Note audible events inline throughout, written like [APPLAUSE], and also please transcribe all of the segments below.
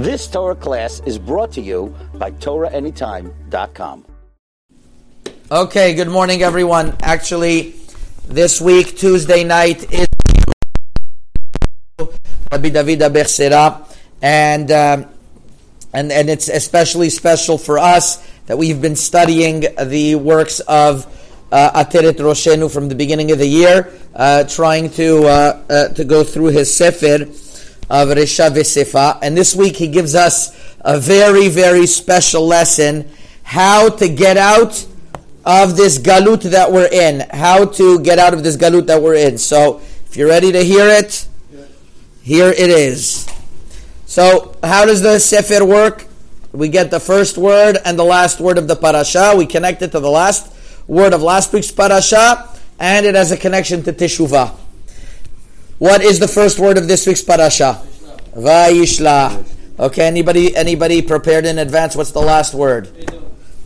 This Torah class is brought to you by TorahAnytime.com. Okay, good morning, everyone. Actually, this week, Tuesday night, is Rabbi David and um, and and it's especially special for us that we've been studying the works of uh, Roshenu from the beginning of the year, uh, trying to uh, uh to go through his Sefer of Reisha Vesifa. And this week he gives us a very, very special lesson, how to get out of this galut that we're in, how to get out of this galut that we're in. So, if you're ready to hear it, here it is. So, how does the Sefer work? We get the first word and the last word of the parasha. We connect it to the last word of last week's parasha, and it has a connection to Teshuvah. What is the first word of this week's parasha? Vayishla. Okay, anybody anybody prepared in advance? What's the last word?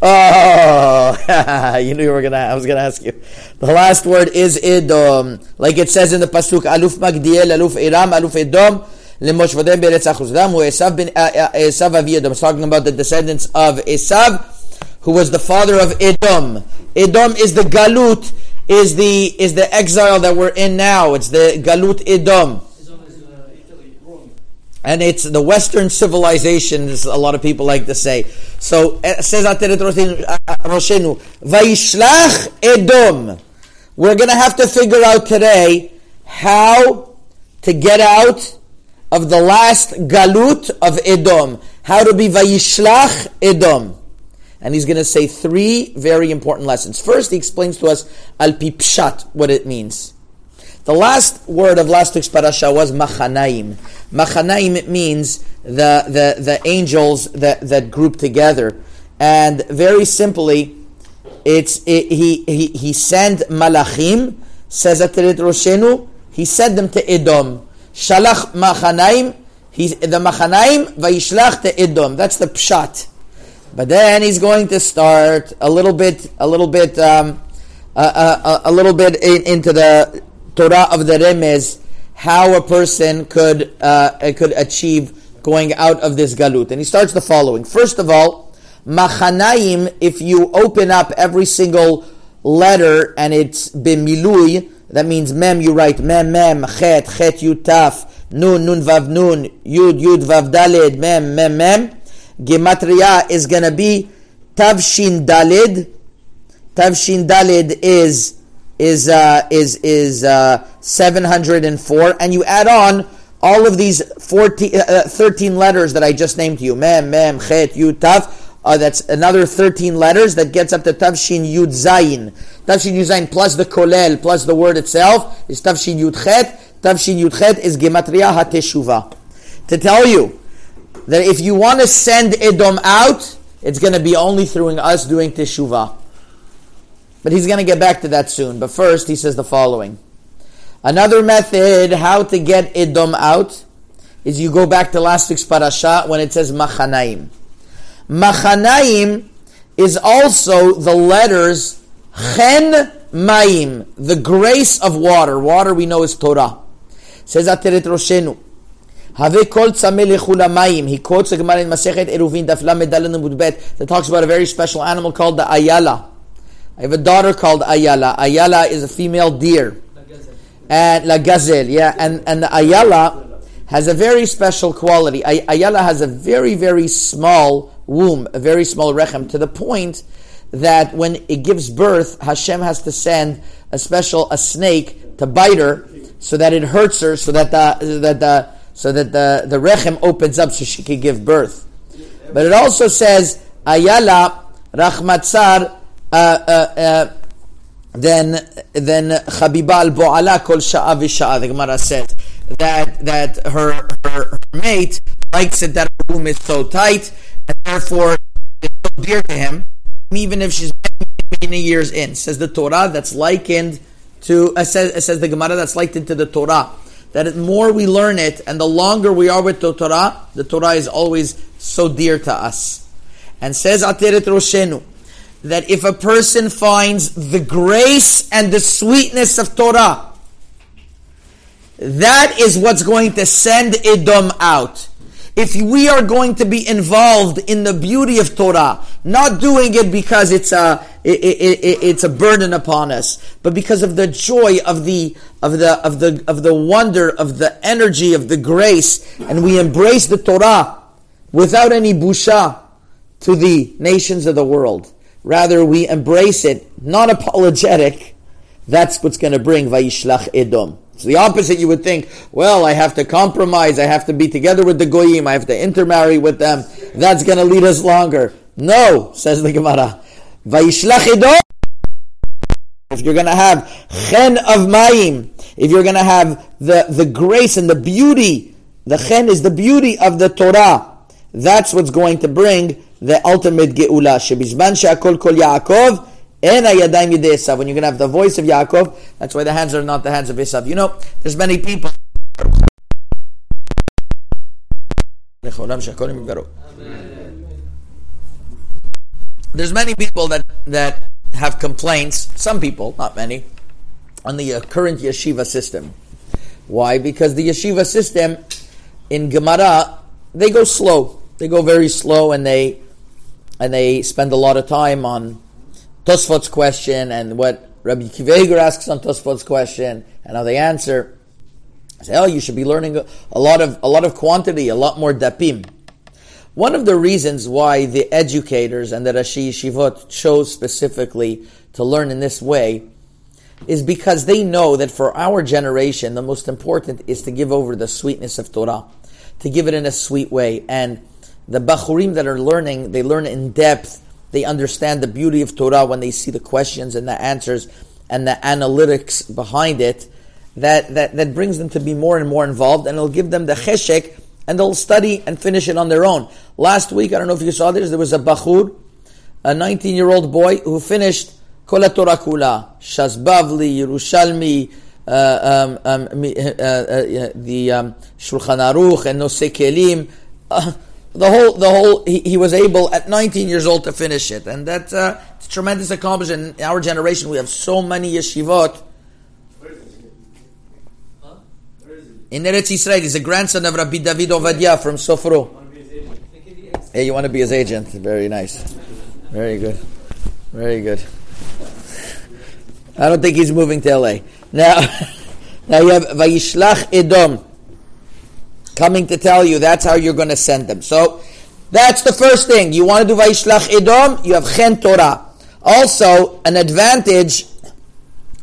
Oh, [LAUGHS] you knew you were gonna. I was gonna ask you. The last word is Edom, like it says in the pasuk: Aluf Magdiel, Aluf Iram, Aluf Edom, Lemoshvadim Beretz Achuzlam, Esav bin uh, uh, Esav Avi Edom. It's talking about the descendants of Esav, who was the father of Edom. Edom is the galut, is the is the exile that we're in now. It's the galut Edom. And it's the Western civilization, as a lot of people like to say. So, it says uh, uh, Roshenu, Vaishlach Edom. We're going to have to figure out today how to get out of the last Galut of Edom. How to be Vaishlach Edom. And he's going to say three very important lessons. First, he explains to us al pipshat, what it means. The last word of last week's parasha was machanaim. Machanaim means the, the, the angels that, that group together. And very simply, it's it, he, he, he sent malachim, says Ateret Roshenu, he sent them to Edom. Shalach machanaim, he, the machanaim, vayishlach to Edom. That's the pshat. But then he's going to start a little bit, a little bit, um, a, a, a, little bit in, into the Torah of the Remez, how a person could uh, could achieve going out of this galut. And he starts the following. First of all, machanaim. If you open up every single letter and it's bimilui, that means mem. You write mem mem chet chet yutaf nun nun vav nun yud yud vav daled mem mem mem gematria is going to be Tavshin Dalid. Tavshin Dalid is is uh, is is uh, 704, and you add on all of these 14, uh, uh, 13 letters that I just named to you. Mem, Mem, Chet, Yud, Tav. Uh, that's another 13 letters that gets up to Tavshin Yud Zayin. Tavshin Yud Zayin plus the Kolel plus the word itself is Tavshin Yud Chet. Tavshin Yud Chet is Gematria HaTeshuva. To tell you that if you want to send Edom out, it's going to be only through us doing Teshuvah. But he's going to get back to that soon. But first, he says the following. Another method how to get Edom out is you go back to last week's parasha when it says Machanaim. Machanaim is also the letters Chen Maim, the grace of water. Water we know is Torah. Says Ateret Roshenu. He quotes a Gemara in Masechet Eruvin Daf that talks about a very special animal called the ayala. I have a daughter called ayala. Ayala is a female deer. And la gazelle, yeah, and and the ayala has a very special quality. Ay- ayala has a very very small womb, a very small rechem, to the point that when it gives birth, Hashem has to send a special a snake to bite her, so that it hurts her, so that the that the so that the, the rechem opens up so she can give birth. But it also says, Ayala Rachmatzar, uh, uh, uh, then then Chabiba al Bo'ala kol sha'a v'sha'a. The Gemara says that that her, her, her mate likes it that her womb is so tight, and therefore it's so dear to him, even if she's many years in. Says the Torah that's likened to. Uh, says, uh, says the Gemara that's likened to the Torah that the more we learn it and the longer we are with the Torah, the Torah is always so dear to us. And says Ateret Roshenu that if a person finds the grace and the sweetness of Torah, that is what's going to send Edom out. if we are going to be involved in the beauty of Torah, not doing it because it's a it, it, it, it's a burden upon us, but because of the joy of the of the of the of the wonder of the energy of the grace, and we embrace the Torah without any busha to the nations of the world. Rather, we embrace it, non apologetic. That's what's going to bring Vayishlach Edom. It's the opposite. You would think, well, I have to compromise. I have to be together with the goyim. I have to intermarry with them. That's going to lead us longer. No, says the Gemara. Vayishlach If you're going to have chen of mayim, if you're going to have the, the grace and the beauty, the chen is the beauty of the Torah. That's what's going to bring the ultimate geula. Shebizman she'akol kol Yaakov when you're going to have the voice of Yaakov, that's why the hands are not the hands of Esav. You know, there's many people. There's many people that, that have complaints, some people, not many, on the uh, current yeshiva system. Why? Because the yeshiva system in Gemara, they go slow. They go very slow and they and they spend a lot of time on Tosfot's question and what Rabbi Akiva Eiger asks on Tosfot's question and how they answer. I say, oh, you should be learning a lot of a lot of quantity, a lot more dapim. One of the reasons why the educators and the Roshei Yeshivot chose specifically to learn in this way is because they know that for our generation, the most important is to give over the sweetness of Torah, to give it in a sweet way. And the Bachurim that are learning, they learn in depth they understand the beauty of Torah when they see the questions and the answers and the analytics behind it. That, that, that brings them to be more and more involved and it'll give them the cheshek and they'll study and finish it on their own. Last week, I don't know if you saw this, there was a Bachur, a 19 year old boy who finished Kol Torah Kula, Shasbavli, Yerushalmi, uh, um, um, uh, uh, the um, Shulchan Aruch and Nosei Kelim. [LAUGHS] The whole, the whole, he, he, was able at 19 years old to finish it, and that's uh, it's a tremendous accomplishment. In our generation, we have so many yeshivot. In Eretz Yisrael, he's a grandson of Rabbi David Ovadia from Sofro. Hey, you want to be his agent? Very nice. Very good. Very good. I don't think he's moving to LA. Now, [LAUGHS] now you have Vayishlach Edom coming to tell you that's how you're going to send them. So that's the first thing. You want to do Vaishlach Edom, you have Chen Torah. Also, an advantage,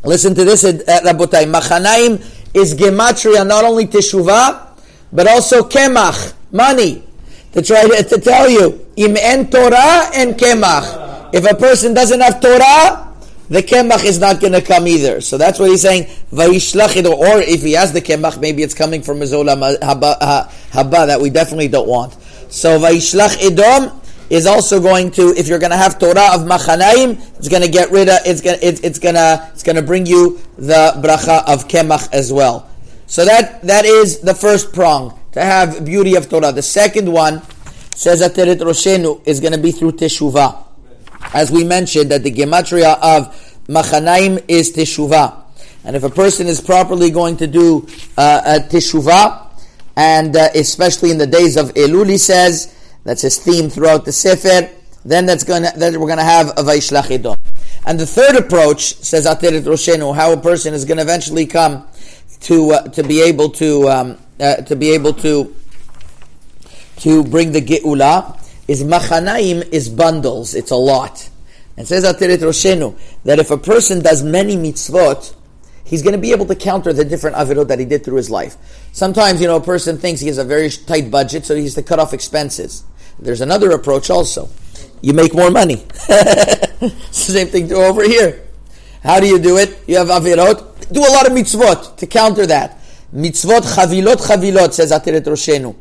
listen to this, uh, Rabotai, Machanaim is Gematria, not only Teshuvah, but also Kemach, money. To try to, to tell you, Im en Torah and Kemach. If a person doesn't have Torah, the kemach is not going to come either. So that's what he's saying. Vayishlach or if he has the kemach, maybe it's coming from his olam haba, haba that we definitely don't want. So vayishlach edom is also going to, if you're going to have Torah of Machanaim, it's going to get rid of, it's going, it's, it's going to, it's going to bring you the bracha of Kemach as well. So that, that is the first prong, to have beauty of Torah. The second one, says that Teret Roshenu, is going to be through Teshuvah as we mentioned, that the gematria of machanaim is teshuvah. And if a person is properly going to do uh, teshuvah, and uh, especially in the days of Elul, he says, that's his theme throughout the Sefer, then that's gonna, we're going to have a Vaishlach And the third approach, says Ateret Roshenu, how a person is going to eventually come to, uh, to be able to, um, uh, to be able to, to bring the Geula, is machanaim is bundles. It's a lot. And says Ateret Roshenu that if a person does many mitzvot, he's going to be able to counter the different avirot that he did through his life. Sometimes, you know, a person thinks he has a very tight budget, so he has to cut off expenses. There's another approach also. You make more money. [LAUGHS] Same thing over here. How do you do it? You have avirot. Do a lot of mitzvot to counter that. Mitzvot chavilot chavilot, says Ateret Roshenu.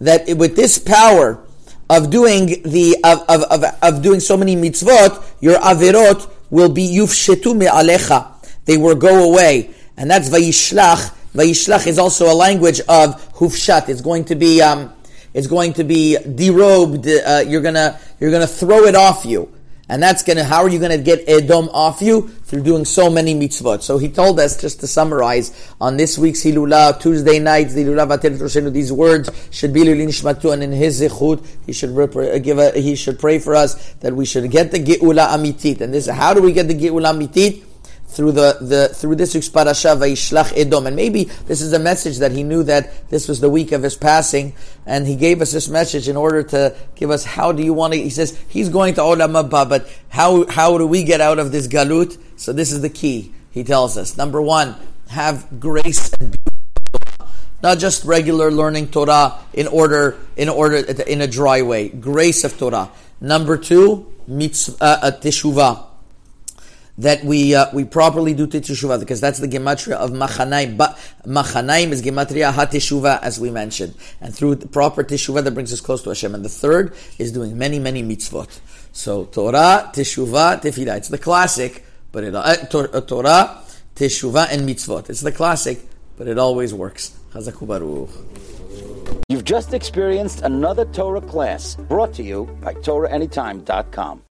That with this power, of doing the of, of, of, of doing so many mitzvot, your averot will be yufshetu me'alecha. They will go away, and that's vayishlach. Vayishlach is also a language of hufshat. It's going to be um, it's going to be derobed. Uh, you're gonna you're gonna throw it off you, And that's gonna, how are you gonna get Edom off you? Through doing so many mitzvot. So he told us, just to summarize, on this week's Hilula, Tuesday night, the Hilula Vatel Roshenu, these words should be L'iluy Nishmato, and in his zichut, he should uh, give a, he should pray for us that we should get the Geula Amitit. And this, how do we get the Geula Amitit? Through the, the through this week's parasha Vayishlach Edom, and maybe this is a message that he knew that this was the week of his passing, and he gave us this message in order to give us how do you want to. He says he's going to Olam Haba, but how how do we get out of this galut? So this is the key. He tells us number one, have grace and beauty, not just regular learning Torah in order in order in a dry way. Grace of Torah. Number two, mitzvah uh, teshuvah that we uh, we properly do teshuvah because that's the gematria of machanaim. But machanaim is gematria hateshuva as we mentioned, and through the proper teshuvah that brings us close to Hashem. And the third is doing many many mitzvot. So Torah, teshuvah, tefillah. It's the classic, but it uh, uh Torah, teshuvah, and mitzvot. It's the classic, but it always works. You've just experienced another Torah class brought to you by TorahAnytime.com.